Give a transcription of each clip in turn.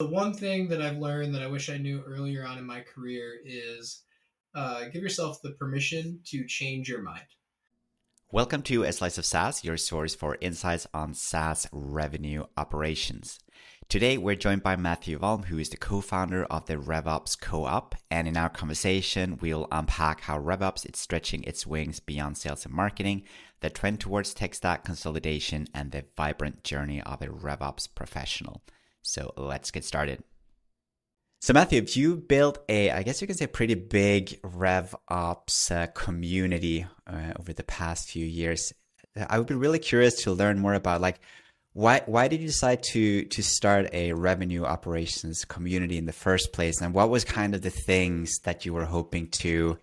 The one thing that I've learned that I wish I knew earlier on in my career is uh, give yourself the permission to change your mind. Welcome to A Slice of SaaS, your source for insights on SaaS revenue operations. Today, we're joined by Matthew Volm, who is the co founder of the RevOps Co op. And in our conversation, we'll unpack how RevOps is stretching its wings beyond sales and marketing, the trend towards tech stack consolidation, and the vibrant journey of a RevOps professional. So let's get started. So Matthew, if you built a, I guess you can say, pretty big RevOps uh, community uh, over the past few years. I would be really curious to learn more about like why why did you decide to to start a revenue operations community in the first place, and what was kind of the things that you were hoping to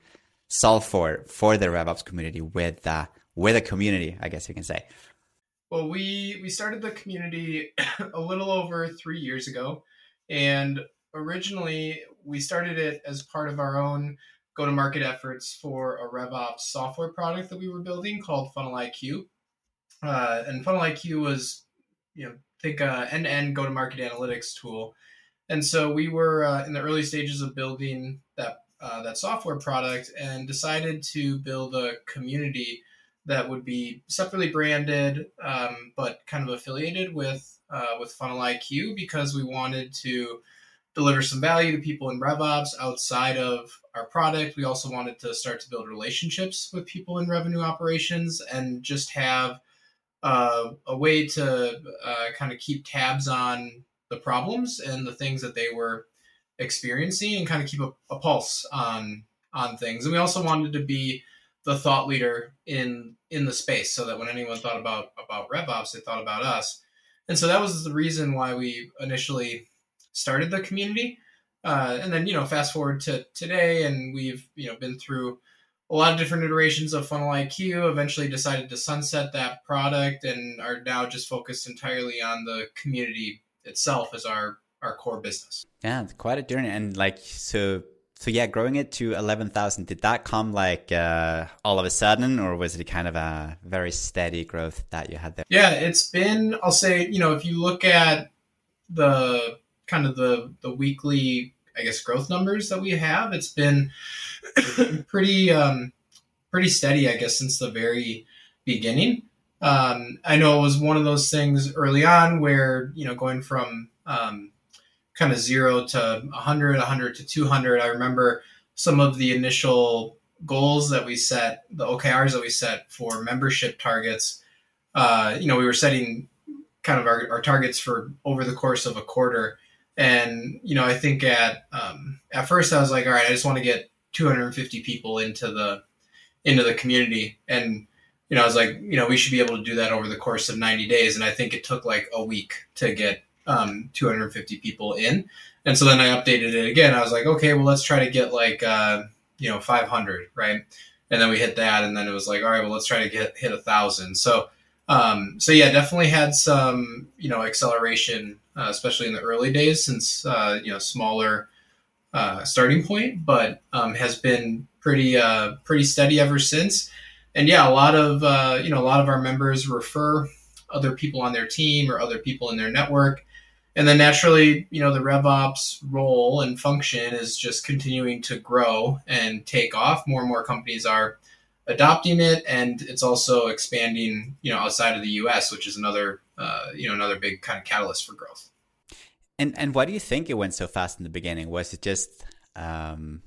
solve for for the RevOps community with the with a community, I guess you can say. Well, we we started the community a little over three years ago, and originally we started it as part of our own go-to-market efforts for a RevOps software product that we were building called Funnel IQ. Uh, and Funnel IQ was, you know, think uh, end-to-end go-to-market analytics tool. And so we were uh, in the early stages of building that uh, that software product and decided to build a community that would be separately branded, um, but kind of affiliated with uh, with Funnel IQ because we wanted to deliver some value to people in RevOps outside of our product. We also wanted to start to build relationships with people in revenue operations and just have uh, a way to uh, kind of keep tabs on the problems and the things that they were experiencing and kind of keep a, a pulse on on things. And we also wanted to be the thought leader in in the space so that when anyone thought about about RevOps, they thought about us. And so that was the reason why we initially started the community. Uh, and then you know, fast forward to today, and we've you know been through a lot of different iterations of Funnel IQ. Eventually, decided to sunset that product, and are now just focused entirely on the community itself as our our core business. Yeah, it's quite a journey, and like so so yeah, growing it to eleven thousand, did that come like uh, all of a sudden, or was it kind of a very steady growth that you had there? Yeah, it's been. I'll say, you know, if you look at the kind of the the weekly, I guess, growth numbers that we have, it's been pretty um, pretty steady, I guess, since the very beginning. Um, I know it was one of those things early on where you know going from um, kind of zero to 100, 100 to 200. I remember some of the initial goals that we set, the OKRs that we set for membership targets. Uh, you know, we were setting kind of our, our targets for over the course of a quarter. And, you know, I think at, um, at first I was like, all right, I just want to get 250 people into the, into the community. And, you know, I was like, you know, we should be able to do that over the course of 90 days. And I think it took like a week to get um, 250 people in. And so then I updated it again. I was like, okay, well, let's try to get like, uh, you know, 500, right? And then we hit that, and then it was like, all right, well, let's try to get hit a thousand. So, um, so yeah, definitely had some, you know, acceleration, uh, especially in the early days, since uh, you know, smaller uh, starting point, but um, has been pretty, uh, pretty steady ever since. And yeah, a lot of, uh, you know, a lot of our members refer other people on their team or other people in their network and then naturally, you know, the RevOps role and function is just continuing to grow and take off. More and more companies are adopting it, and it's also expanding, you know, outside of the U.S., which is another, uh, you know, another big kind of catalyst for growth. And and why do you think it went so fast in the beginning? Was it just um,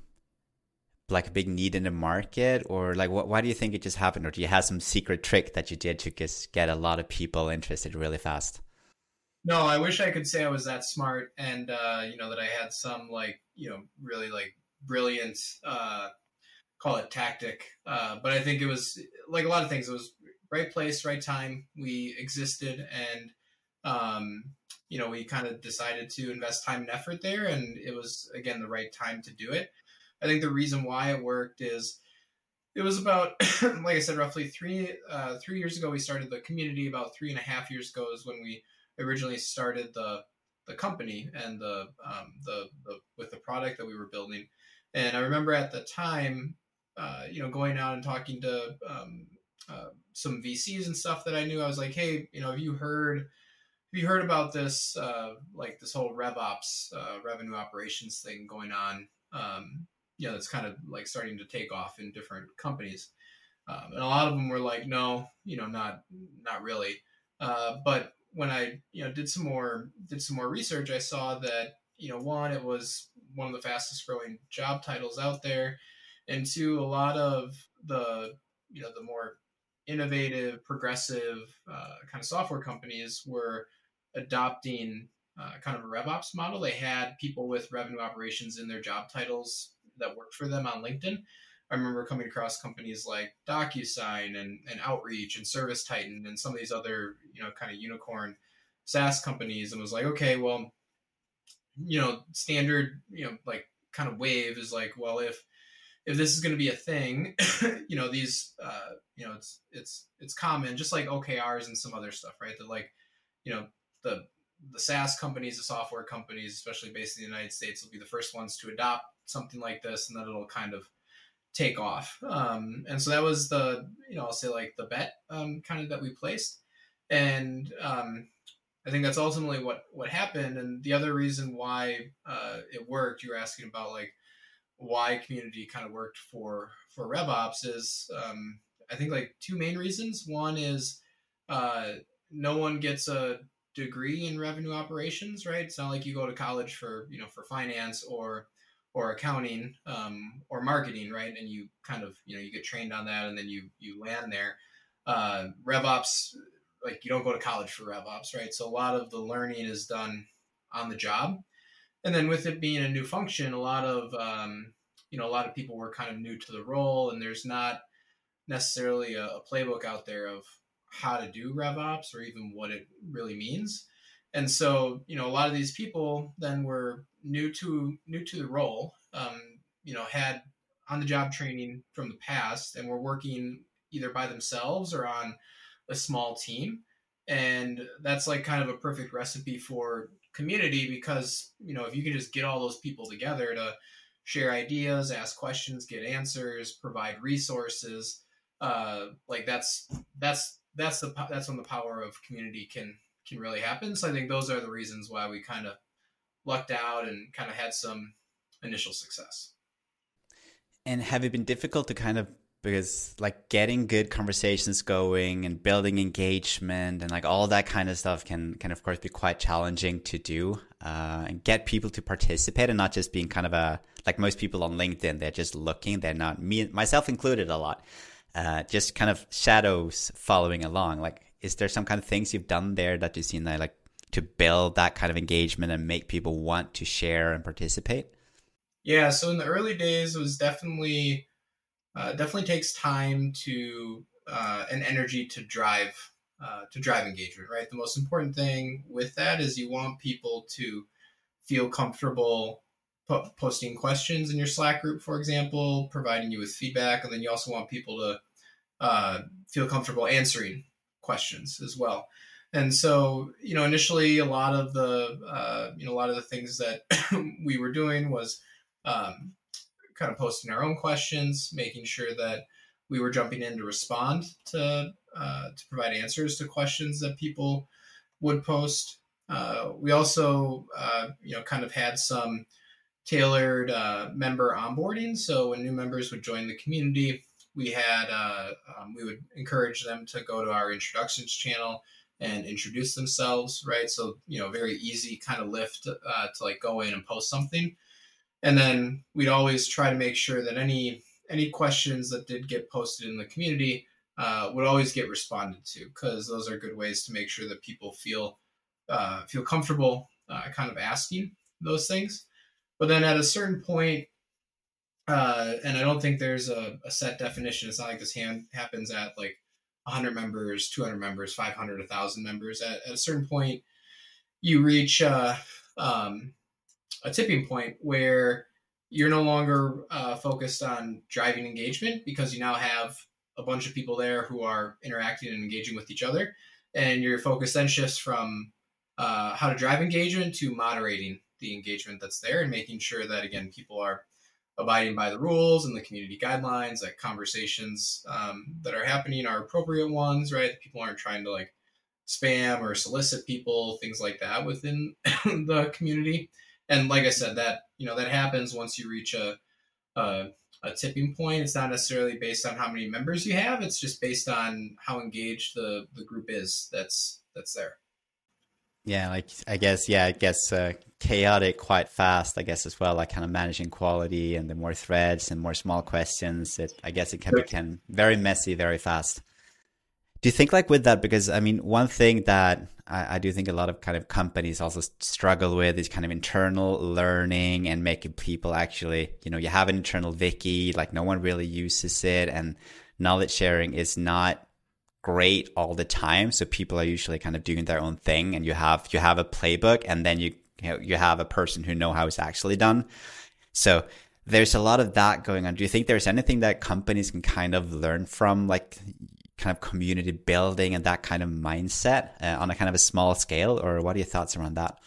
like a big need in the market, or like why do you think it just happened, or do you have some secret trick that you did to just get a lot of people interested really fast? No, I wish I could say I was that smart and uh, you know that I had some like you know really like brilliant uh, call it tactic. Uh, but I think it was like a lot of things. It was right place, right time. We existed, and um, you know we kind of decided to invest time and effort there, and it was again the right time to do it. I think the reason why it worked is it was about like I said, roughly three uh, three years ago. We started the community. About three and a half years ago is when we originally started the the company and the, um, the, the with the product that we were building. And I remember at the time, uh, you know, going out and talking to um, uh, some VCs and stuff that I knew. I was like, hey, you know, have you heard? Have you heard about this, uh, like this whole RevOps, uh, revenue operations thing going on? Um, you know, it's kind of like starting to take off in different companies. Um, and a lot of them were like, no, you know, not, not really. Uh, but when I, you know, did some more, did some more research, I saw that, you know, one, it was one of the fastest growing job titles out there. And two, a lot of the, you know, the more innovative, progressive uh, kind of software companies were adopting uh, kind of a RevOps model. They had people with revenue operations in their job titles that worked for them on LinkedIn. I remember coming across companies like DocuSign and, and Outreach and Service Titan and some of these other, you know, kind of unicorn SaaS companies and was like, okay, well, you know, standard, you know, like kind of wave is like, well, if if this is going to be a thing, you know, these, uh, you know, it's it's it's common, just like OKRs and some other stuff, right? That like, you know, the the SaaS companies, the software companies, especially based in the United States, will be the first ones to adopt something like this, and then it'll kind of take off. Um, and so that was the, you know, I'll say like the bet um, kind of that we placed, and um, I think that's ultimately what what happened. And the other reason why uh, it worked, you were asking about like why community kind of worked for for RevOps is um, I think like two main reasons. One is uh, no one gets a degree in revenue operations, right? It's not like you go to college for you know for finance or or accounting um, or marketing, right? And you kind of you know you get trained on that, and then you you land there. Uh, RevOps, like you don't go to college for RevOps, right? So a lot of the learning is done on the job, and then with it being a new function, a lot of um, you know a lot of people were kind of new to the role, and there's not necessarily a, a playbook out there of how to do RevOps or even what it really means. And so, you know, a lot of these people then were new to new to the role. Um, you know, had on the job training from the past, and were working either by themselves or on a small team. And that's like kind of a perfect recipe for community because you know if you can just get all those people together to share ideas, ask questions, get answers, provide resources, uh, like that's that's that's the that's when the power of community can can really happen. So I think those are the reasons why we kind of lucked out and kind of had some initial success. And have it been difficult to kind of because like getting good conversations going and building engagement and like all that kind of stuff can can of course be quite challenging to do uh, and get people to participate and not just being kind of a like most people on LinkedIn they're just looking they're not me myself included a lot uh, just kind of shadows following along like is there some kind of things you've done there that you've seen that like to build that kind of engagement and make people want to share and participate yeah so in the early days it was definitely uh, definitely takes time to uh, and energy to drive uh, to drive engagement. Right. The most important thing with that is you want people to feel comfortable po- posting questions in your Slack group, for example, providing you with feedback, and then you also want people to uh, feel comfortable answering questions as well. And so, you know, initially, a lot of the, uh, you know, a lot of the things that we were doing was um, kind of posting our own questions, making sure that we were jumping in to respond to uh, to provide answers to questions that people would post. Uh, we also, uh, you know, kind of had some tailored uh, member onboarding. So when new members would join the community, we had uh, um, we would encourage them to go to our introductions channel and introduce themselves. Right. So you know, very easy kind of lift uh, to like go in and post something and then we'd always try to make sure that any any questions that did get posted in the community uh, would always get responded to because those are good ways to make sure that people feel uh, feel comfortable uh, kind of asking those things. But then at a certain point, uh, and I don't think there's a, a, set definition. It's not like this hand happens at like 100 members, 200 members, 500, 1,000 members. At, at, a certain point, you reach uh, um, a tipping point where you're no longer uh, focused on driving engagement because you now have a bunch of people there who are interacting and engaging with each other. And your focus then shifts from uh, how to drive engagement to moderating the engagement that's there and making sure that, again, people are abiding by the rules and the community guidelines, like conversations um, that are happening are appropriate ones, right? People aren't trying to like spam or solicit people, things like that within the community. And like I said, that you know that happens once you reach a, a a tipping point. It's not necessarily based on how many members you have. It's just based on how engaged the the group is that's that's there. Yeah, like I guess yeah, it gets uh, chaotic quite fast. I guess as well, like kind of managing quality and the more threads and more small questions. It I guess it can become very messy very fast. Do you think like with that? Because I mean, one thing that I, I, do think a lot of kind of companies also struggle with is kind of internal learning and making people actually, you know, you have an internal wiki, like no one really uses it, and knowledge sharing is not great all the time. So people are usually kind of doing their own thing, and you have you have a playbook, and then you you, know, you have a person who know how it's actually done. So there's a lot of that going on. Do you think there's anything that companies can kind of learn from, like kind of community building and that kind of mindset uh, on a kind of a small scale or what are your thoughts around that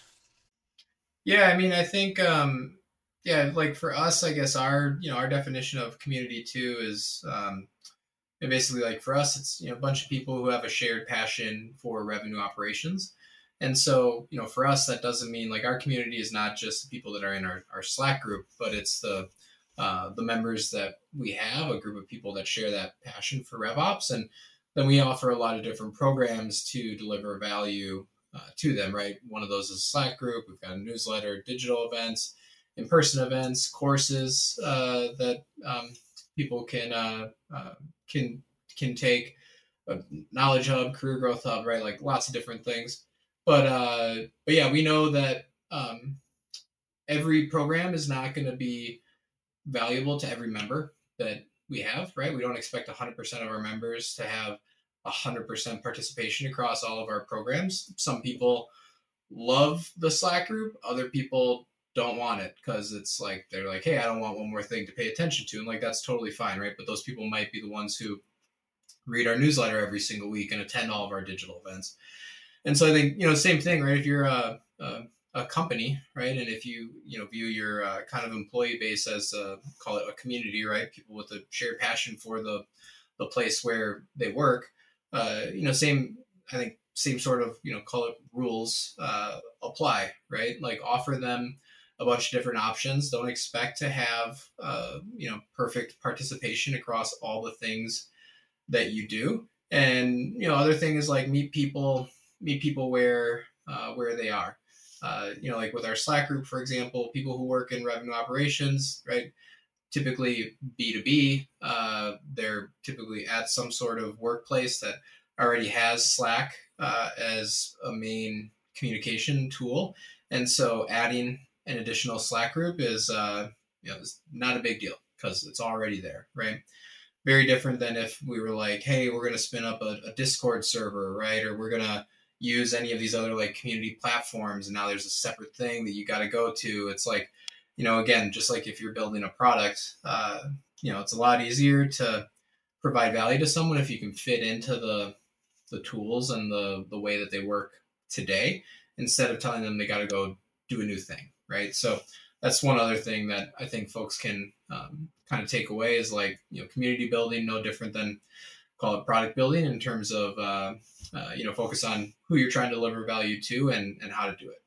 yeah i mean i think um yeah like for us i guess our you know our definition of community too is um basically like for us it's you know a bunch of people who have a shared passion for revenue operations and so you know for us that doesn't mean like our community is not just the people that are in our, our slack group but it's the uh, the members that we have, a group of people that share that passion for RevOps. And then we offer a lot of different programs to deliver value uh, to them, right? One of those is a Slack group. We've got a newsletter, digital events, in person events, courses uh, that um, people can, uh, uh, can, can take. Knowledge Hub, Career Growth Hub, right? Like lots of different things. But, but yeah, we know that um, every program is not going to be valuable to every member that we have, right? We don't expect 100% of our members to have 100% participation across all of our programs. Some people love the Slack group, other people don't want it because it's like they're like, hey, I don't want one more thing to pay attention to. And like that's totally fine, right? But those people might be the ones who read our newsletter every single week and attend all of our digital events. And so I think, you know, same thing, right? If you're a, a a company, right? And if you you know view your uh, kind of employee base as a, call it a community, right? People with a shared passion for the the place where they work, uh, you know, same I think same sort of you know call it rules uh, apply, right? Like offer them a bunch of different options. Don't expect to have uh, you know perfect participation across all the things that you do, and you know other thing is like meet people meet people where uh, where they are uh, you know, like with our Slack group, for example, people who work in revenue operations, right? Typically B2B, uh, they're typically at some sort of workplace that already has Slack uh, as a main communication tool. And so adding an additional Slack group is, uh, you know, not a big deal because it's already there, right? Very different than if we were like, hey, we're going to spin up a, a Discord server, right? Or we're going to use any of these other like community platforms and now there's a separate thing that you got to go to it's like you know again just like if you're building a product uh, you know it's a lot easier to provide value to someone if you can fit into the the tools and the the way that they work today instead of telling them they got to go do a new thing right so that's one other thing that i think folks can um, kind of take away is like you know community building no different than call it product building in terms of uh, uh, you know focus on who you're trying to deliver value to and and how to do it.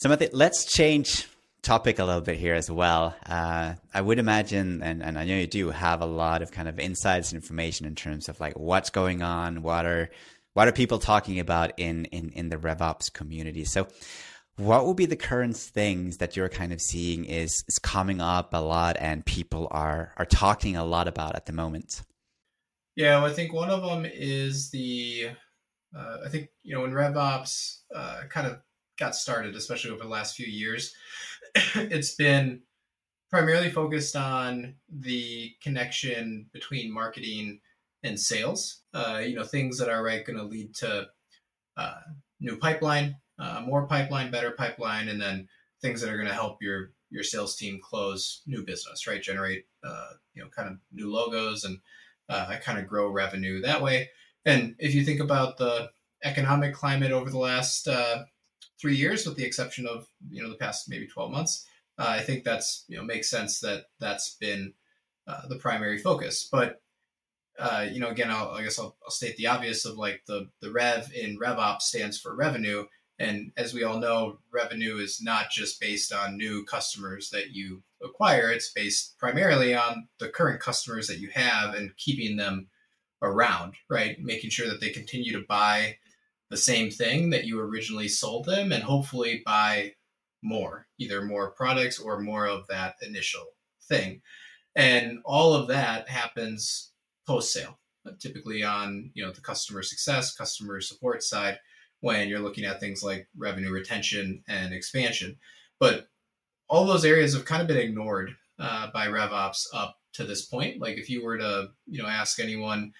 Timothy, let's change topic a little bit here as well. Uh, I would imagine, and, and I know you do have a lot of kind of insights and information in terms of like what's going on, what are what are people talking about in in in the RevOps community. So, what would be the current things that you're kind of seeing is is coming up a lot and people are are talking a lot about at the moment? Yeah, well, I think one of them is the, uh, I think, you know, when RevOps uh, kind of got started, especially over the last few years, it's been primarily focused on the connection between marketing and sales. Uh, you know, things that are right going to lead to uh, new pipeline, uh, more pipeline, better pipeline, and then things that are going to help your your sales team close new business, right? Generate uh, you know kind of new logos and uh, kind of grow revenue that way. And if you think about the economic climate over the last uh, three years, with the exception of you know the past maybe twelve months, uh, I think that's you know makes sense that that's been uh, the primary focus. But uh, you know, again, I'll, I guess I'll, I'll, state the obvious of like the the rev in RevOps stands for revenue, and as we all know, revenue is not just based on new customers that you acquire; it's based primarily on the current customers that you have and keeping them around, right? Making sure that they continue to buy the same thing that you originally sold them, and hopefully buy more, either more products or more of that initial thing. And all of that happens post sale, typically on you know the customer success, customer support side when you're looking at things like revenue retention and expansion. But all those areas have kind of been ignored uh, by RevOps up to this point. Like if you were to you know ask anyone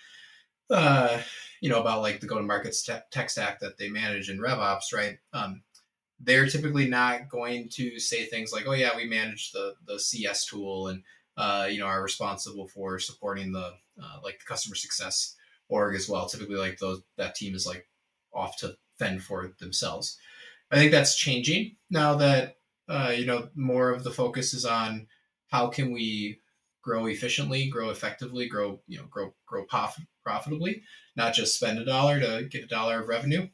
uh, you know about like the go-to-market tech stack that they manage in RevOps, right? Um, they're typically not going to say things like, "Oh yeah, we manage the the CS tool and uh, you know are responsible for supporting the uh, like the customer success org as well." Typically, like those that team is like off to fend for themselves. I think that's changing now that uh, you know more of the focus is on how can we grow efficiently, grow effectively, grow you know grow grow prof- profitably, not just spend a dollar to get a dollar of revenue.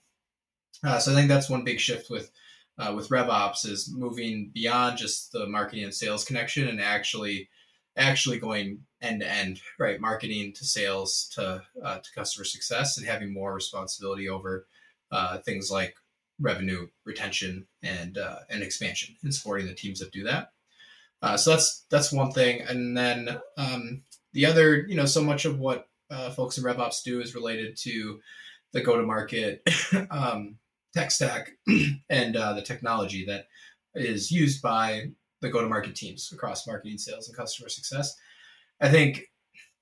Uh, so I think that's one big shift with uh, with RevOps is moving beyond just the marketing and sales connection and actually actually going end to end, right? Marketing to sales to uh, to customer success and having more responsibility over uh, things like revenue retention and uh, and expansion and supporting the teams that do that. Uh, so that's that's one thing, and then um, the other, you know, so much of what uh, folks in RevOps do is related to the go to market um, tech stack and uh, the technology that is used by the go to market teams across marketing, sales, and customer success. I think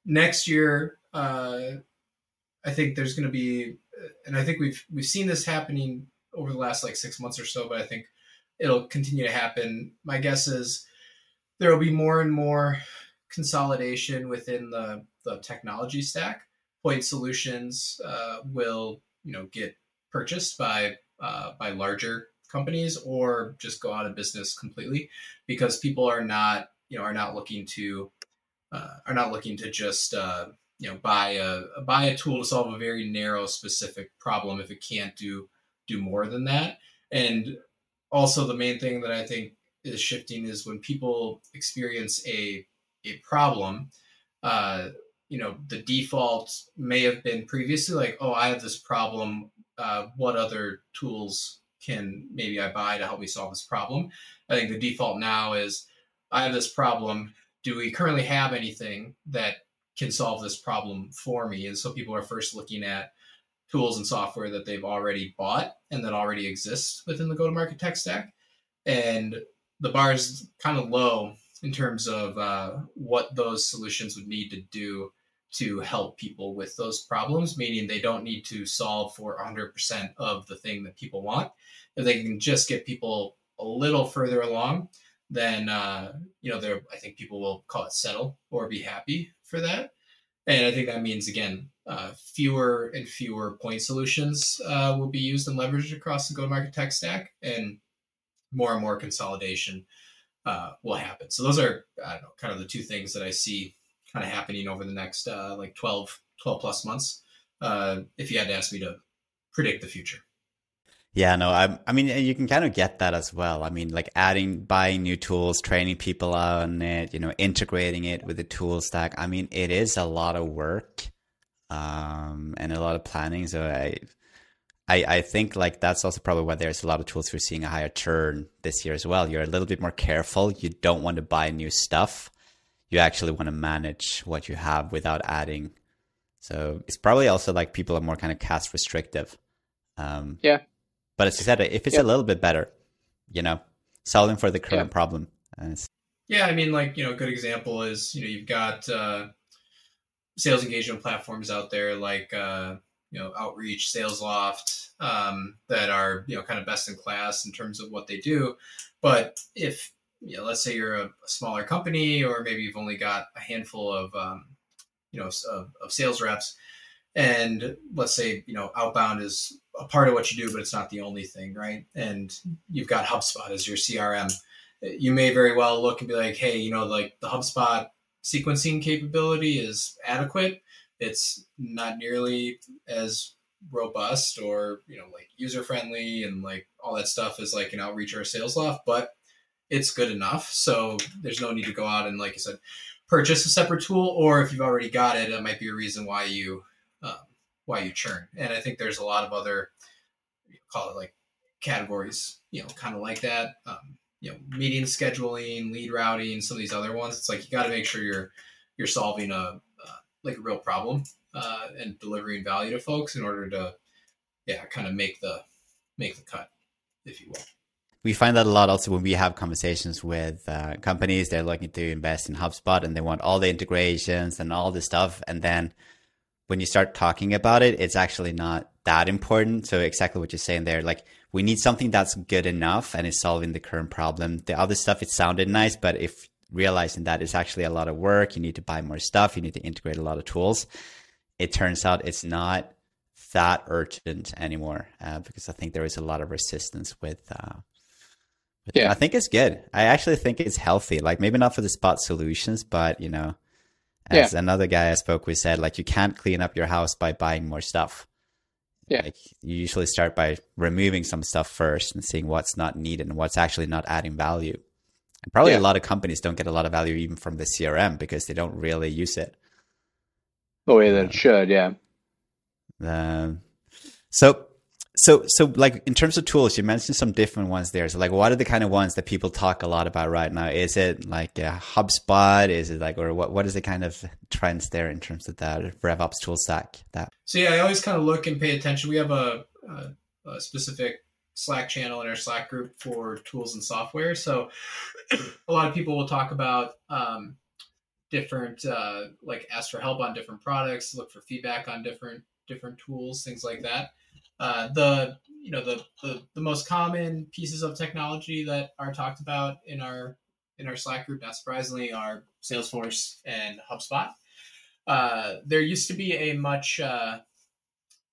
next year, uh, I think there's going to be, and I think we've we've seen this happening over the last like six months or so, but I think it'll continue to happen. My guess is there will be more and more consolidation within the the technology stack. Point solutions uh, will you know get purchased by uh, by larger companies or just go out of business completely because people are not you know are not looking to uh, are not looking to just uh, you know buy a buy a tool to solve a very narrow specific problem if it can't do do more than that. And also the main thing that i think is shifting is when people experience a a problem uh, you know the default may have been previously like oh i have this problem uh, what other tools can maybe i buy to help me solve this problem? I think the default now is i have this problem. Do we currently have anything that can solve this problem for me and so people are first looking at tools and software that they've already bought and that already exists within the go to market tech stack and the bar is kind of low in terms of uh, what those solutions would need to do to help people with those problems, meaning they don't need to solve for 100% of the thing that people want. If they can just get people a little further along, then uh, you know, there I think people will call it settle or be happy for that. And I think that means again, uh, fewer and fewer point solutions uh, will be used and leveraged across the go-to-market tech stack, and more and more consolidation uh, will happen. So those are I don't know, kind of the two things that I see kind of happening over the next uh, like 12, 12 plus months. Uh, if you had to ask me to predict the future. Yeah, no, I, I mean, you can kind of get that as well. I mean, like adding, buying new tools, training people on it, you know, integrating it with the tool stack. I mean, it is a lot of work um, and a lot of planning. So I, I, I think like that's also probably why there's a lot of tools we're seeing a higher churn this year as well. You're a little bit more careful. You don't want to buy new stuff you actually want to manage what you have without adding. So it's probably also like people are more kind of cast restrictive. Um, yeah. But as you said, if it's yeah. a little bit better, you know, solving for the current yeah. problem. yeah, I mean, like you know, a good example is you know you've got uh, sales engagement platforms out there like uh, you know Outreach, SalesLoft um, that are you know kind of best in class in terms of what they do. But if you know, let's say you're a, a, smaller company, or maybe you've only got a handful of, um, you know, of, of, sales reps, and let's say you know outbound is a part of what you do, but it's not the only thing, right? And you've got HubSpot as your CRM. You may very well look and be like, hey, you know, like the HubSpot sequencing capability is adequate, it's not nearly as robust or you know like user friendly and like all that stuff is like an outreach or a SalesLoft, but it's good enough. So there's no need to go out and like you said, purchase a separate tool. Or if you've already got it, that might be a reason why you why you churn. And I think there's a lot of other call it like categories, you know, kind of like that. Um, you know, meeting scheduling, lead routing, some of these other ones. It's like you got to make sure you're you're solving a uh, like a real problem uh, and delivering value to folks in order to yeah kind of make the make the cut, if you will. We find that a lot also when we have conversations with uh, companies. They're looking to invest in HubSpot and they want all the integrations and all the stuff, and then when you start talking about it, it's actually not that important. So exactly what you're saying there, like we need something that's good enough and is solving the current problem. The other stuff, it sounded nice, but if realizing that it's actually a lot of work, you need to buy more stuff, you need to integrate a lot of tools. It turns out it's not that urgent anymore uh, because I think there is a lot of resistance with. Uh, with yeah, I think it's good. I actually think it's healthy. Like maybe not for the spot solutions, but you know, as yeah. another guy I spoke with said, like you can't clean up your house by buying more stuff. Yeah. Like you usually start by removing some stuff first and seeing what's not needed and what's actually not adding value. And probably yeah. a lot of companies don't get a lot of value even from the CRM because they don't really use it. The way that uh, it should, yeah. Um, so so so like in terms of tools you mentioned some different ones there. So like what are the kind of ones that people talk a lot about right now? Is it like a hubspot? Is it like or what what is the kind of trends there in terms of that revops tool stack that so yeah i always kind of look and pay attention. We have a, a, a specific slack channel in our slack group for tools and software. So a lot of people will talk about um, different uh, like ask for help on different products look for feedback on different different tools things like that uh, the you know the, the the most common pieces of technology that are talked about in our in our Slack group, not surprisingly, are Salesforce and HubSpot. Uh, there used to be a much uh,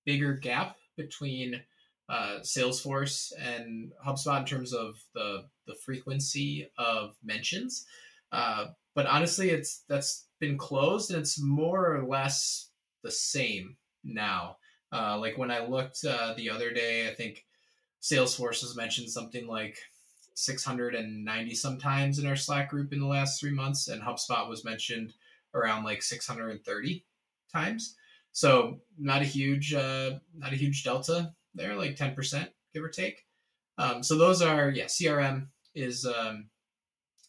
bigger gap between uh, Salesforce and HubSpot in terms of the the frequency of mentions. Uh, but honestly, it's that's been closed, and it's more or less the same now. Uh, like when I looked uh, the other day, I think Salesforce has mentioned something like 690 sometimes in our Slack group in the last three months, and HubSpot was mentioned around like 630 times. So not a huge, uh, not a huge delta there, like 10% give or take. Um, so those are yeah, CRM is um,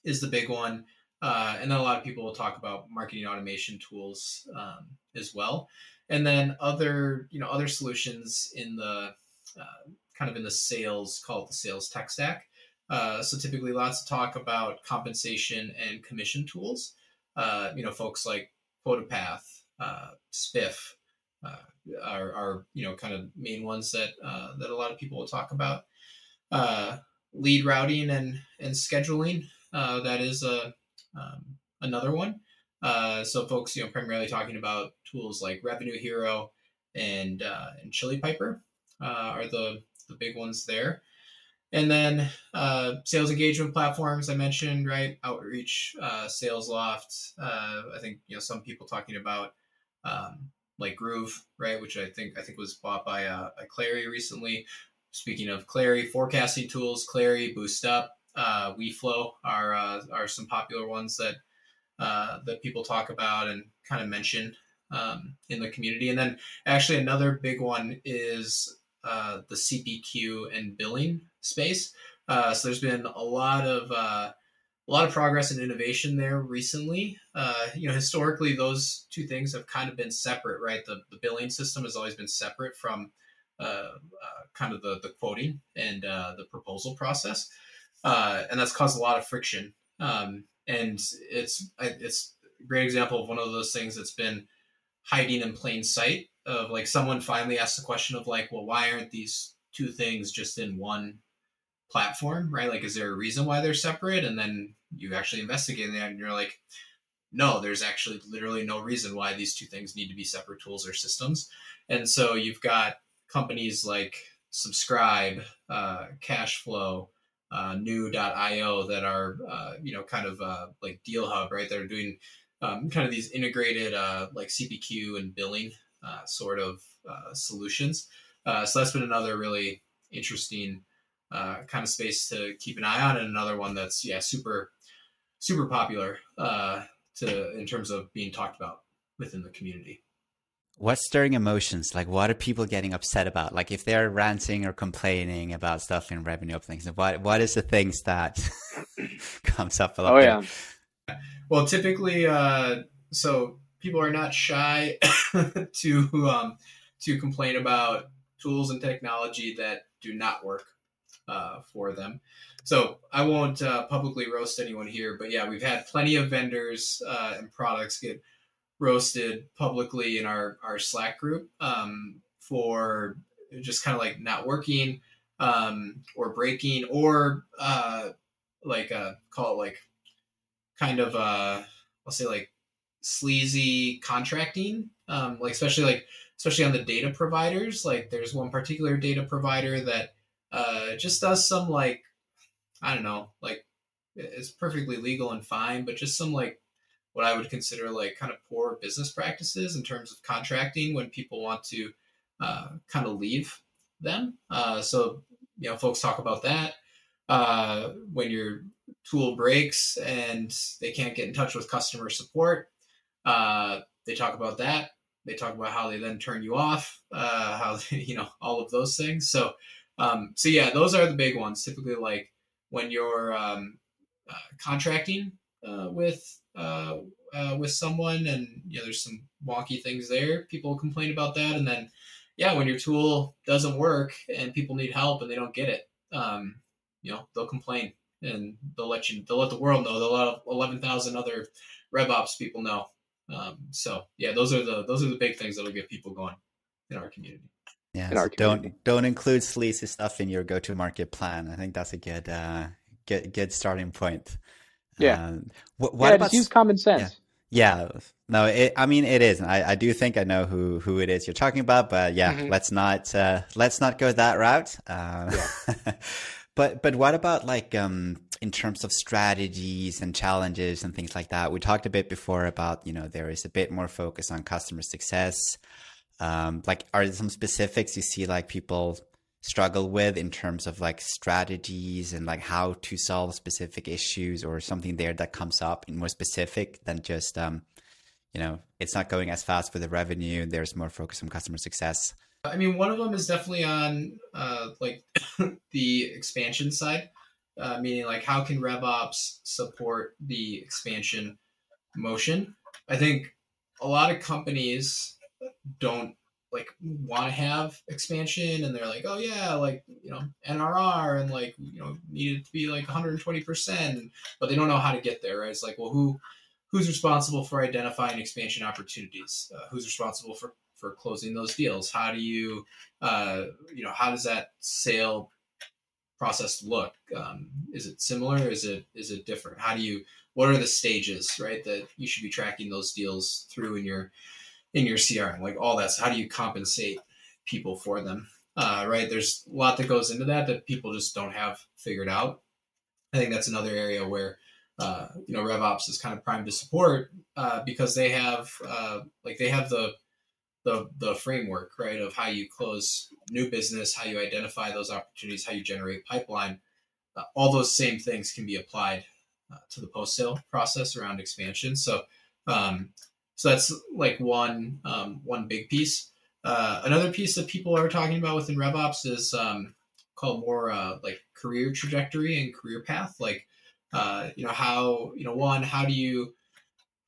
is the big one, uh, and then a lot of people will talk about marketing automation tools um, as well and then other you know other solutions in the uh, kind of in the sales call it the sales tech stack. Uh, so typically lots of talk about compensation and commission tools. Uh, you know folks like quotapath uh, spiff uh, are, are you know kind of main ones that uh, that a lot of people will talk about. Lead routing and and scheduling that is a um, another one uh, so folks, you know, primarily talking about tools like Revenue Hero and uh, and Chili Piper uh, are the the big ones there. And then uh, sales engagement platforms I mentioned, right? Outreach, uh, SalesLoft. Uh, I think you know some people talking about um, like Groove, right? Which I think I think was bought by uh, by Clari recently. Speaking of Clari, forecasting tools, Clari, Boost Up, WeFlow are are some popular ones that uh, that people talk about and kind of mention um, in the community. And then actually another big one is uh, the CPQ and billing space. Uh, so there's been a lot of uh, a lot of progress and innovation there recently. Uh, you know, historically those two things have kind of been separate, right? The the billing system has always been separate from kind of the the quoting and the proposal process, and that's caused a lot of friction. Um, and it's it's a great example of one of those things that's been hiding in plain sight of like someone finally asked the question of like well why aren't these two things just in one platform? Right? Like is there a reason why they're separate? And then you actually investigate that and you're like no there's actually literally no reason why these two things need to be separate tools or systems. And so you've got companies like Subskribe uh, Cacheflow uh, Nue.io that are uh, you know kind of uh, like deal hub right that are doing um, kind of these integrated uh, like CPQ and billing uh, sort of uh, solutions. So that's been another really interesting kind of space to keep an eye on, and another one that's yeah super super popular to in terms of being talked about within the community. What's stirring emotions? Like, what are people getting upset about? Like, if they're ranting or complaining about stuff in revenue of things, what what is the things that comes up a lot? Oh yeah. Well, typically, uh, so people are not shy to um, to complain about tools and technology that do not work uh, for them. So I won't uh, publicly roast anyone here, but yeah, we've had plenty of vendors uh, and products get roasted publicly in our our Slack group um, for just kind of like not working um, or breaking or uh, like uh, call it like kind of uh, I'll say like sleazy contracting, um, like especially like especially on the data providers. Like there's one particular data provider that uh, just does some like I don't know, like it's perfectly legal and fine, but just some like what I would consider like kind of poor business practices in terms of contracting when people want to uh, kind of leave them. Uh, so you know, folks talk about that uh, when your tool breaks and they can't get in touch with customer support. Uh, they talk about that. They talk about how they then turn you off. Uh, how you know all of those things. So um, so yeah, those are the big ones. Typically, like when you're um, uh, contracting uh, with uh, uh, with someone, and you know there's some wonky things there. People complain about that, and then yeah, when your tool doesn't work and people need help and they don't get it, um, you know they'll complain and they'll let you they'll let the world know. They'll let eleven thousand other RevOps people know. Um, so yeah, those are the those are the big things that'll get people going in our community. Yeah, so don't don't include sleazy stuff in your go-to-market plan. I think that's a good uh, good good starting point. Yeah. Uh, what, what yeah, about, just use common sense. Yeah. yeah. No, it, I mean it is. I, I do think I know who who it is you're talking about, but yeah, mm-hmm. let's not uh, let's not go that route. Uh, yeah. but but what about like um in terms of strategies and challenges and things like that? We talked a bit before about you know there is a bit more focus on customer success um, like are there some specifics you see like people struggle with in terms of like strategies and like how to solve specific issues or something there that comes up in more specific than just um, you know it's not going as fast for the revenue there's more focus on customer success. I mean one of them is definitely on uh, like the expansion side uh, meaning like how can revops support the expansion motion? I think a lot of companies don't like want to have expansion and they're like oh yeah like you know nrr and like you know needed to be like 120% but they don't know how to get there right? It's like well who who's responsible for identifying expansion opportunities? Uh, who's responsible for for closing those deals? How do you uh, you know how does that sale process look? Um, is it similar? Is it is it different? How do you what are the stages right that you should be tracking those deals through in your in your CRM, like all that. So how do you compensate people for them? Uh, right. There's a lot that goes into that that people just don't have figured out. I think that's another area where uh, you know RevOps is kind of primed to support uh, because they have uh, like they have the the the framework right of how you close new business, how you identify those opportunities, how you generate pipeline. Uh, all those same things can be applied uh, to the post sale process around expansion. So um, so that's like one um, one big piece. Uh, another piece that people are talking about within RevOps is um, called more uh, like career trajectory and career path. Like, uh, you know, how you know one, how do you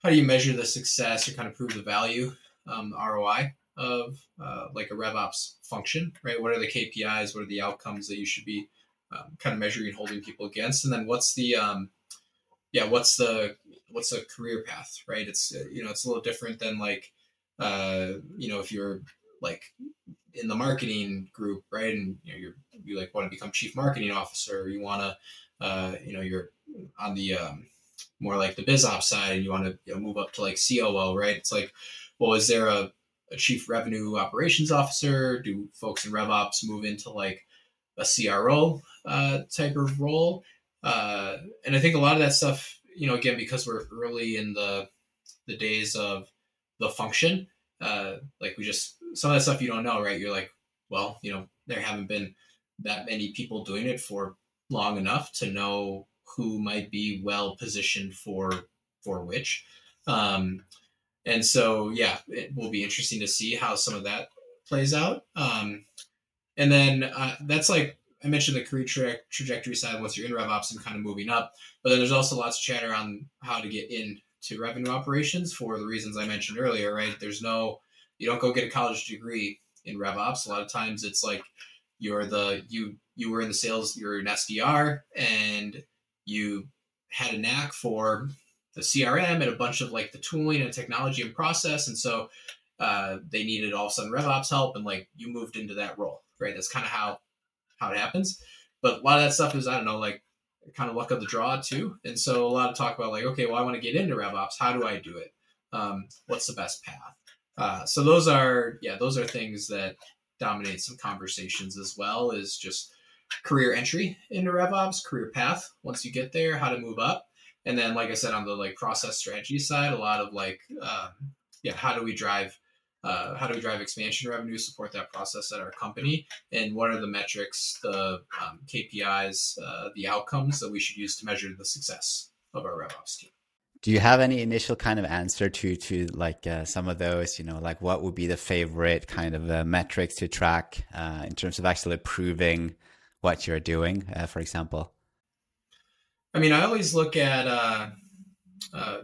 how do you measure the success or kind of prove the value, um, ROI of uh, like a RevOps function, right? What are the KPIs? What are the outcomes that you should be um, kind of measuring, holding people against? And then what's the um, yeah, what's the what's a career path, right? It's uh, you know it's a little different than like uh, you know if you're like in the marketing group, right? And you know you're you like want to become chief marketing officer, you want to uh, you know you're on the um, more like the biz ops side, and you want to you know, move up to like COO, right? It's like, well, is there a, a chief revenue operations officer? Do folks in RevOps move into like a CRO uh, type of role? Uh, and I think a lot of that stuff, you know, again, because we're early in the the days of the function. Uh, like we just some of that stuff you don't know, right? You're like, well, you know, there haven't been that many people doing it for long enough to know who might be well positioned for for which. Um, and so, yeah, it will be interesting to see how some of that plays out. Um, and then uh, that's like I mentioned the career tra- trajectory side once you're in RevOps and kind of moving up. But then there's also lots of chatter on how to get into revenue operations for the reasons I mentioned earlier, right? There's no, you don't go get a college degree in RevOps. A lot of times it's like you're the, you, you were in the sales, you're an SDR and you had a knack for the CRM and a bunch of like the tooling and technology and process. And so uh, they needed all of a sudden RevOps help and like you moved into that role, right? That's kind of how how it happens. But a lot of that stuff is I don't know like kind of luck of the draw too. And so a lot of talk about like okay, well I want to get into RevOps. How do I do it? Um, what's the best path? Uh, so those are yeah those are things that dominate some conversations as well. Is just career entry into RevOps, career path once you get there, how to move up, and then like I said on the like process strategy side, a lot of like um, yeah how do we drive uh, how do we drive expansion revenue, support that process at our company, and what are the metrics, the um, KPIs, uh, the outcomes that we should use to measure the success of our RevOps team. Do you have any initial kind of answer to to like uh, some of those? You know, like what would be the favorite kind of uh, metrics to track uh, in terms of actually proving what you're doing, uh, for example? I mean, I always look at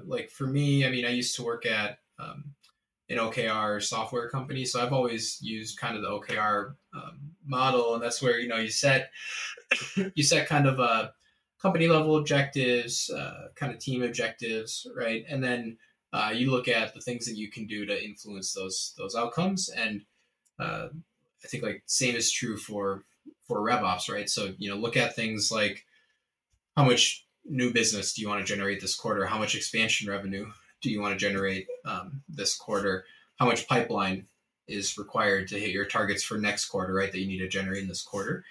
like for me. I mean, I used to work at um, an OKR software company. So I've always used kind of the OKR um, model, and that's where you know you set you set kind of a company level objectives, uh, kind of team objectives, right? And then uh, you look at the things that you can do to influence those those outcomes. And uh, I think like same is true for for RevOps, right? So you know look at things like how much new business do you want to generate this quarter? How much expansion revenue do you want to generate um, this quarter? How much pipeline is required to hit your targets for next quarter, right? That you need to generate in this quarter,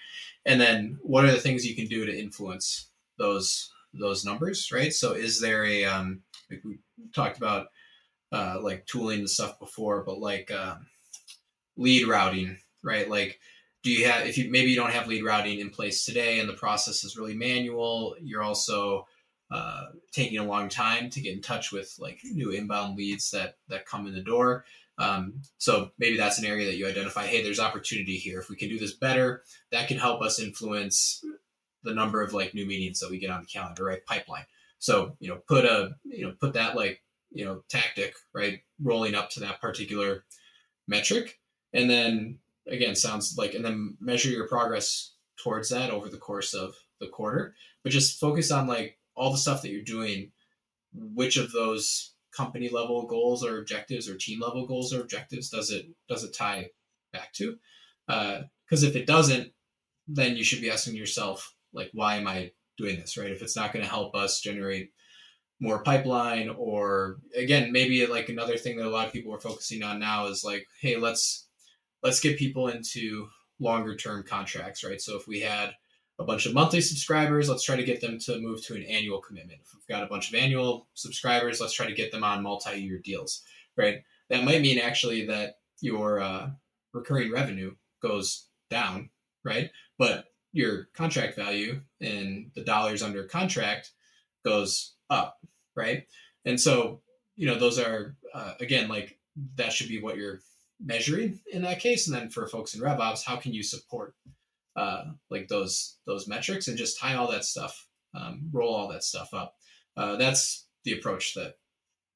and then what are the things you can do to influence those those numbers, right? So is there a um, like we talked about uh, like tooling and stuff before, but like um, lead routing, right? Like do you have if you maybe you don't have lead routing in place today and the process is really manual, you're also uh, taking a long time to get in touch with like new inbound leads that that come in the door. Um, so maybe that's an area that you identify. Hey, there's opportunity here. If we can do this better, that can help us influence the number of like new meetings that we get on the calendar, right? Pipeline. So you know, put a you know put that like you know tactic right rolling up to that particular metric, and then again sounds like and then measure your progress towards that over the course of the quarter. But just focus on like all the stuff that you're doing, which of those company level goals or objectives or team level goals or objectives does it does it tie back to? Because uh, if it doesn't, then you should be asking yourself like, why am I doing this? Right? If it's not going to help us generate more pipeline, or again, maybe like another thing that a lot of people are focusing on now is like, hey, let's let's get people into longer term contracts, right? So if we had a bunch of monthly subscribers, let's try to get them to move to an annual commitment. If we've got a bunch of annual subscribers, let's try to get them on multi-year deals, right? That might mean actually that your uh, recurring revenue goes down, right? But your contract value and the dollars under contract goes up, right? And so, you know, those are uh, again like that should be what you're measuring in that case. And then for folks in RevOps, how can you support uh, like those those metrics and just tie all that stuff, um, roll all that stuff up. Uh, that's the approach that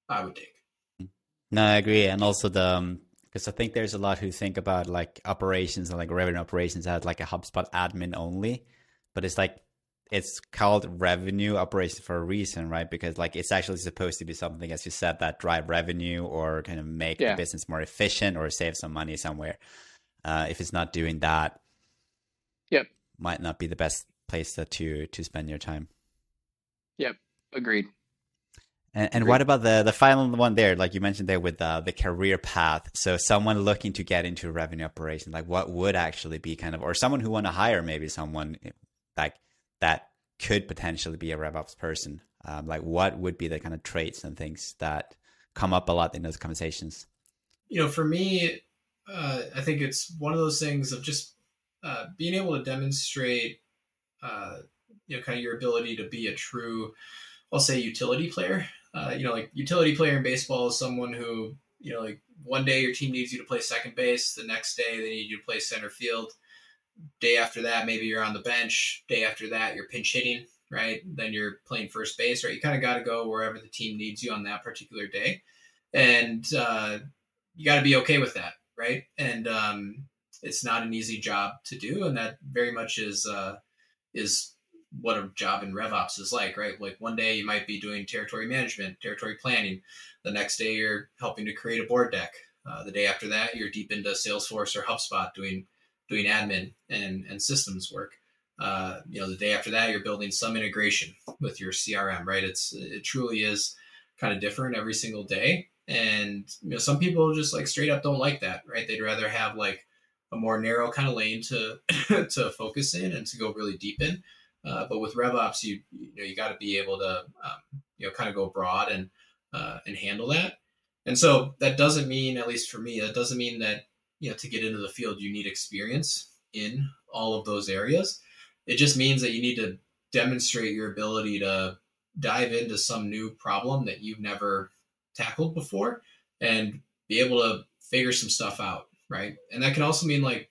I would take. No, I agree, and also the because um, I think there's a lot who think about like operations and like revenue operations as like a HubSpot admin only, but it's like it's called revenue operations for a reason, right? Because like it's actually supposed to be something, as you said, that drive revenue or kind of make yeah. the business more efficient or save some money somewhere. Uh, if it's not doing that, Yep. Might not be the best place to to, to spend your time. Yep. Agreed. And, and what about the the final one there, like you mentioned there with uh, the career path? So someone looking to get into revenue operations, like what would actually be kind of, or someone who want to hire maybe someone like that could potentially be a RevOps person. Um, like what would be the kind of traits and things that come up a lot in those conversations? You know, for me, uh, I think it's one of those things of just uh, being able to demonstrate, uh, you know, kind of your ability to be a true, I'll say, utility player. Uh, you know, like utility player in baseball is someone who, you know, like one day your team needs you to play second base, the next day they need you to play center field. Day after that, maybe you're on the bench. Day after that, you're pinch hitting, right? Then you're playing first base, right? You kind of got to go wherever the team needs you on that particular day, and uh, you got to be okay with that, right? And um, it's not an easy job to do, and that very much is uh, is what a job in RevOps is like, right? Like one day you might be doing territory management, territory planning. The next day you're helping to create a board deck. Uh, the day after that, you're deep into Salesforce or HubSpot doing doing admin and and systems work. Uh, you know, the day after that, you're building some integration with your CRM, right? It's it truly is kind of different every single day, and you know, some people just like straight up don't like that, right? They'd rather have like a more narrow kind of lane to to focus in and to go really deep in. Uh, but with RevOps, you you know you got to be able to um, you know kind of go broad and uh, and handle that. And so that doesn't mean, at least for me, that doesn't mean that you know to get into the field you need experience in all of those areas. It just means that you need to demonstrate your ability to dive into some new problem that you've never tackled before and be able to figure some stuff out, right? And that can also mean like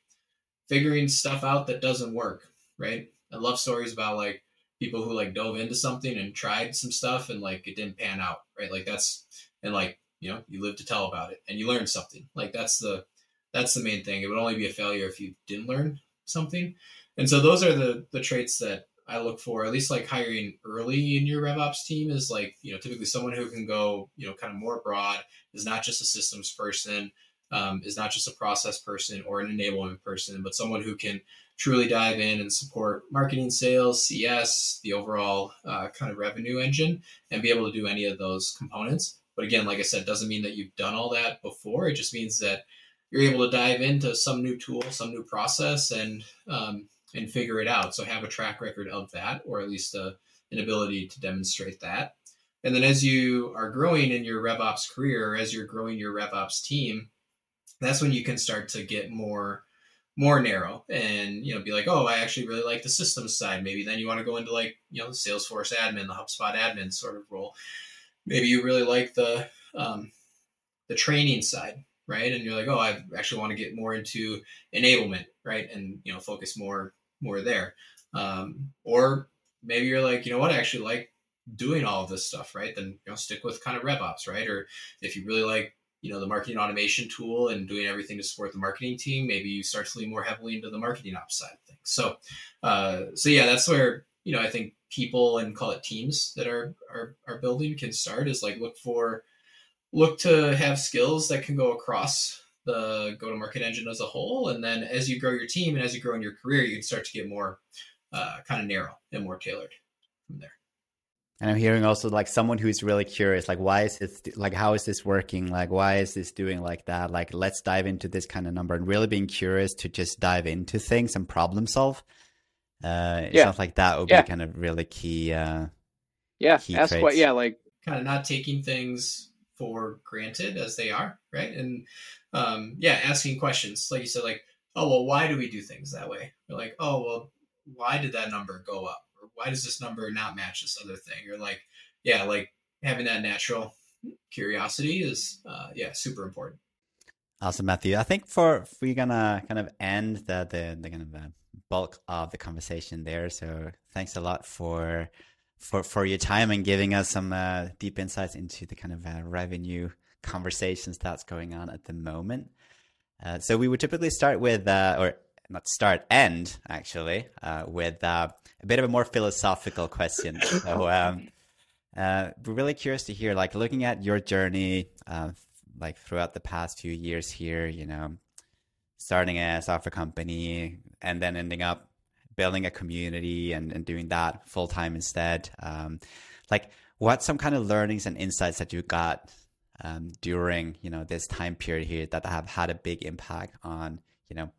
figuring stuff out that doesn't work, right? I love stories about like people who like dove into something and tried some stuff and like it didn't pan out, right? Like that's and like you know you live to tell about it and you learn something. Like that's the that's the main thing. It would only be a failure if you didn't learn something. And so those are the the traits that I look for, at least like hiring early in your RevOps team is like, you know, typically someone who can go, you know, kind of more broad, is not just a systems person, um, is not just a process person or an enablement person, but someone who can truly dive in and support marketing, sales, CS, the overall uh, kind of revenue engine, and be able to do any of those components. But again, like I said, doesn't mean that you've done all that before. It just means that you're able to dive into some new tool, some new process, and um, and figure it out. So have a track record of that, or at least a, an ability to demonstrate that. And then as you are growing in your RevOps career, as you're growing your RevOps team, that's when you can start to get more more narrow and you know be like oh i actually really like the systems side. Maybe then you want to go into like you know salesforce admin the hubspot admin sort of role. Maybe you really like the um, the training side right? And you're like oh i actually want to get more into enablement right? And you know focus more more there. Um, or maybe you're like you know what? I actually like doing all this stuff right? Then you know stick with kind of revops right? Or if you really like you know the marketing automation tool and doing everything to support the marketing team maybe you start to lean more heavily into the marketing ops side of things. So uh, so yeah that's where you know i think people and call it teams that are are, are building can start is like look for look to have skills that can go across the go to market engine as a whole. And then as you grow your team and as you grow in your career you can start to get more uh, kind of narrow and more tailored from there and I'm hearing also like someone who's really curious, like why is this like how is this working? Like why is this doing like that? Like let's dive into this kind of number and really being curious to just dive into things and problem solve. Uh, yeah. stuff like that would yeah. be kind of really key. Uh, yeah, key ask traits. what. Yeah, like kind of not taking things for granted as they are, right? And um, yeah, asking questions, like you said, like oh well, why do we do things that way? Or like oh well, why did that number go up? Why does this number not match this other thing? Or like, yeah, like having that natural curiosity is, uh, yeah, super important. Awesome, Matthew. I think for we're gonna kind of end the the, the kind of the bulk of the conversation there. So thanks a lot for for for your time and giving us some uh, deep insights into the kind of uh, revenue conversations that's going on at the moment. Uh, so we would typically start with, uh, or not start, end actually, uh, with uh, a bit of a more philosophical question. So, um, uh, we're really curious to hear, like, looking at your journey, uh, like throughout the past few years here, you know, starting a software company and then ending up building a community and, and doing that full time instead. Um, like, what some kind of learnings and insights that you got um, during, you know, this time period here that have had a big impact on, you know,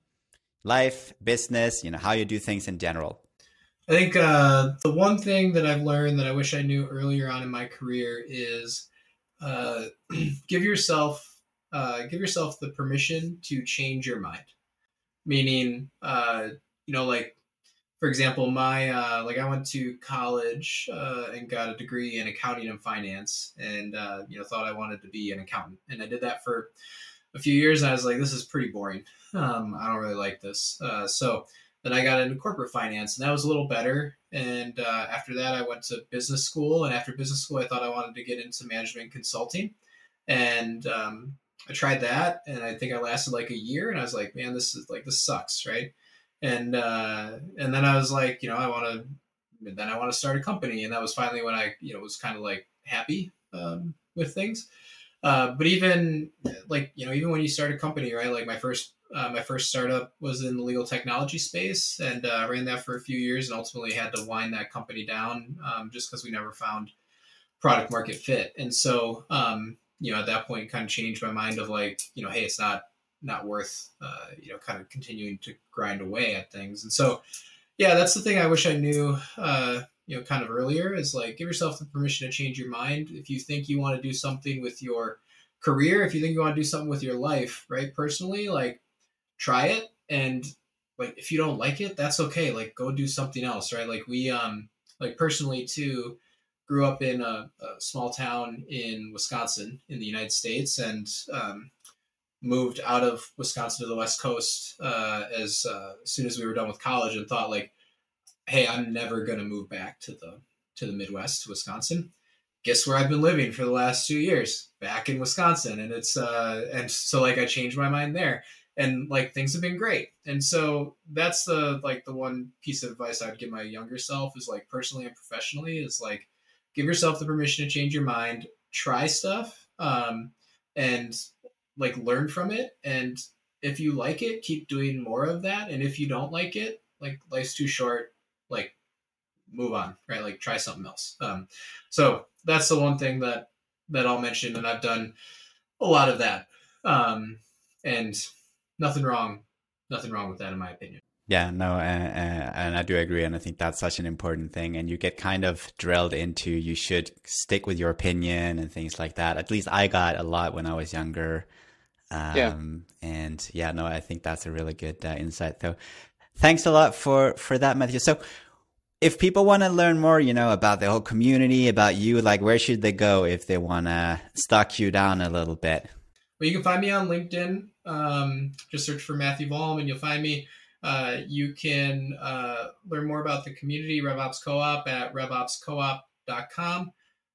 life, business, you know, how you do things in general? I think uh, the one thing that I've learned that I wish I knew earlier on in my career is uh, give yourself uh, give yourself the permission to change your mind. Meaning, uh, you know, like for example, my uh, like I went to college uh, and got a degree in accounting and finance, and uh, you know thought I wanted to be an accountant, and I did that for a few years. I was like, this is pretty boring. Um, I don't really like this. Uh, so then I got into corporate finance, and that was a little better. And uh, after that, I went to business school, and after business school, I thought I wanted to get into management consulting, and um, I tried that, and I think I lasted like a year, and I was like, man, this is like this sucks, right? and uh, and then I was like, you know, I want to. Then I want to start a company, and that was finally when I, you know, was kind of like happy um, with things. Uh, but even like you know, even when you start a company, right? Like my first uh, my first startup was in the legal technology space, and uh, ran that for a few years, and ultimately had to wind that company down um, just because we never found product market fit. And so, um, you know, at that point, kind of changed my mind of like, you know, hey, it's not not worth uh, you know kind of continuing to grind away at things and so yeah that's the thing i wish i knew uh, you know kind of earlier is like give yourself the permission to change your mind. If you think you want to do something with your career if you think you want to do something with your life right personally like try it. And like if you don't like it that's okay. Like go do something else right? Like we um like personally too grew up in a, a small town in wisconsin in the united states and um moved out of Wisconsin to the West Coast uh, as, uh, as soon as we were done with college, and thought like, "Hey, I'm never gonna move back to the to the Midwest, to Wisconsin." Guess where I've been living for the last two years? Back in Wisconsin, and it's uh, and so like I changed my mind there, and like things have been great, and so that's the like the one piece of advice I'd give my younger self is like personally and professionally is like give yourself the permission to change your mind, try stuff, um, and like learn from it. And if you like it keep doing more of that. And if you don't like it like life's too short like move on right like try something else um, so that's the one thing that that i'll mention and i've done a lot of that um, and nothing wrong nothing wrong with that in my opinion yeah, no, uh, uh, and I do agree, and I think that's such an important thing. And you get kind of drilled into you should stick with your opinion and things like that. At least I got a lot when I was younger. Um, yeah. And yeah, no, I think that's a really good uh, insight. Though, thanks a lot for for that, Matthew. So, if people want to learn more, you know, about the whole community, about you, like where should they go if they want to stalk you down a little bit? Well, you can find me on LinkedIn. Um, just search for Matthew Volm, and you'll find me. Uh, you can uh, learn more about the community RevOps Co-op at revopscoop.com.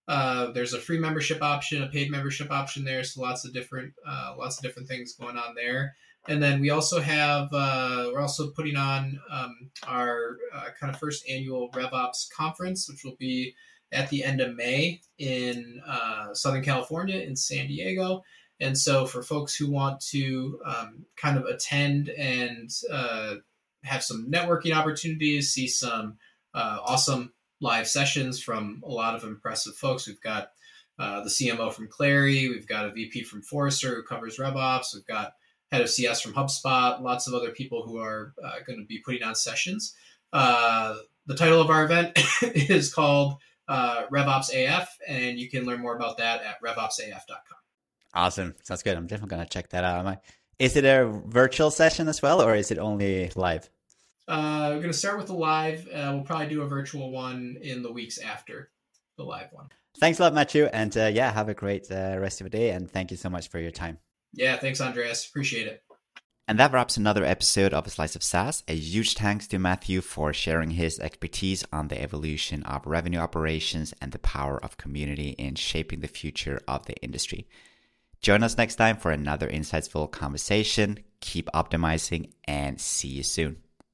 Uh, there's a free membership option, a paid membership option there, so lots of different uh, lots of different things going on there. And then we also have uh, we're also putting on um, our uh, kind of first annual RevOps conference, which will be at the end of May in uh, Southern California in San Diego. And so for folks who want to um, kind of attend and uh, have some networking opportunities, see some awesome live sessions from a lot of impressive folks. We've got uh, the CMO from Clari, we've got a VP from Forrester who covers RevOps, we've got head of CS from HubSpot, lots of other people who are uh, going to be putting on sessions. Uh, the title of our event is called uh, RevOps AF, and you can learn more about that at revopsaf.com. Awesome. Sounds good. I'm definitely going to check that out. Is it a virtual session as well, or is it only live? Uh, we're going to start with the live. Uh, we'll probably do a virtual one in the weeks after the live one. Thanks a lot, Matthew. And uh, yeah, have a great uh, rest of the day. And thank you so much for your time. Yeah, thanks, Andreas. Appreciate it. And that wraps another episode of A Slice of SaaS. A huge thanks to Matthew for sharing his expertise on the evolution of revenue operations and the power of community in shaping the future of the industry. Join us next time for another insightful conversation. Keep optimizing and see you soon.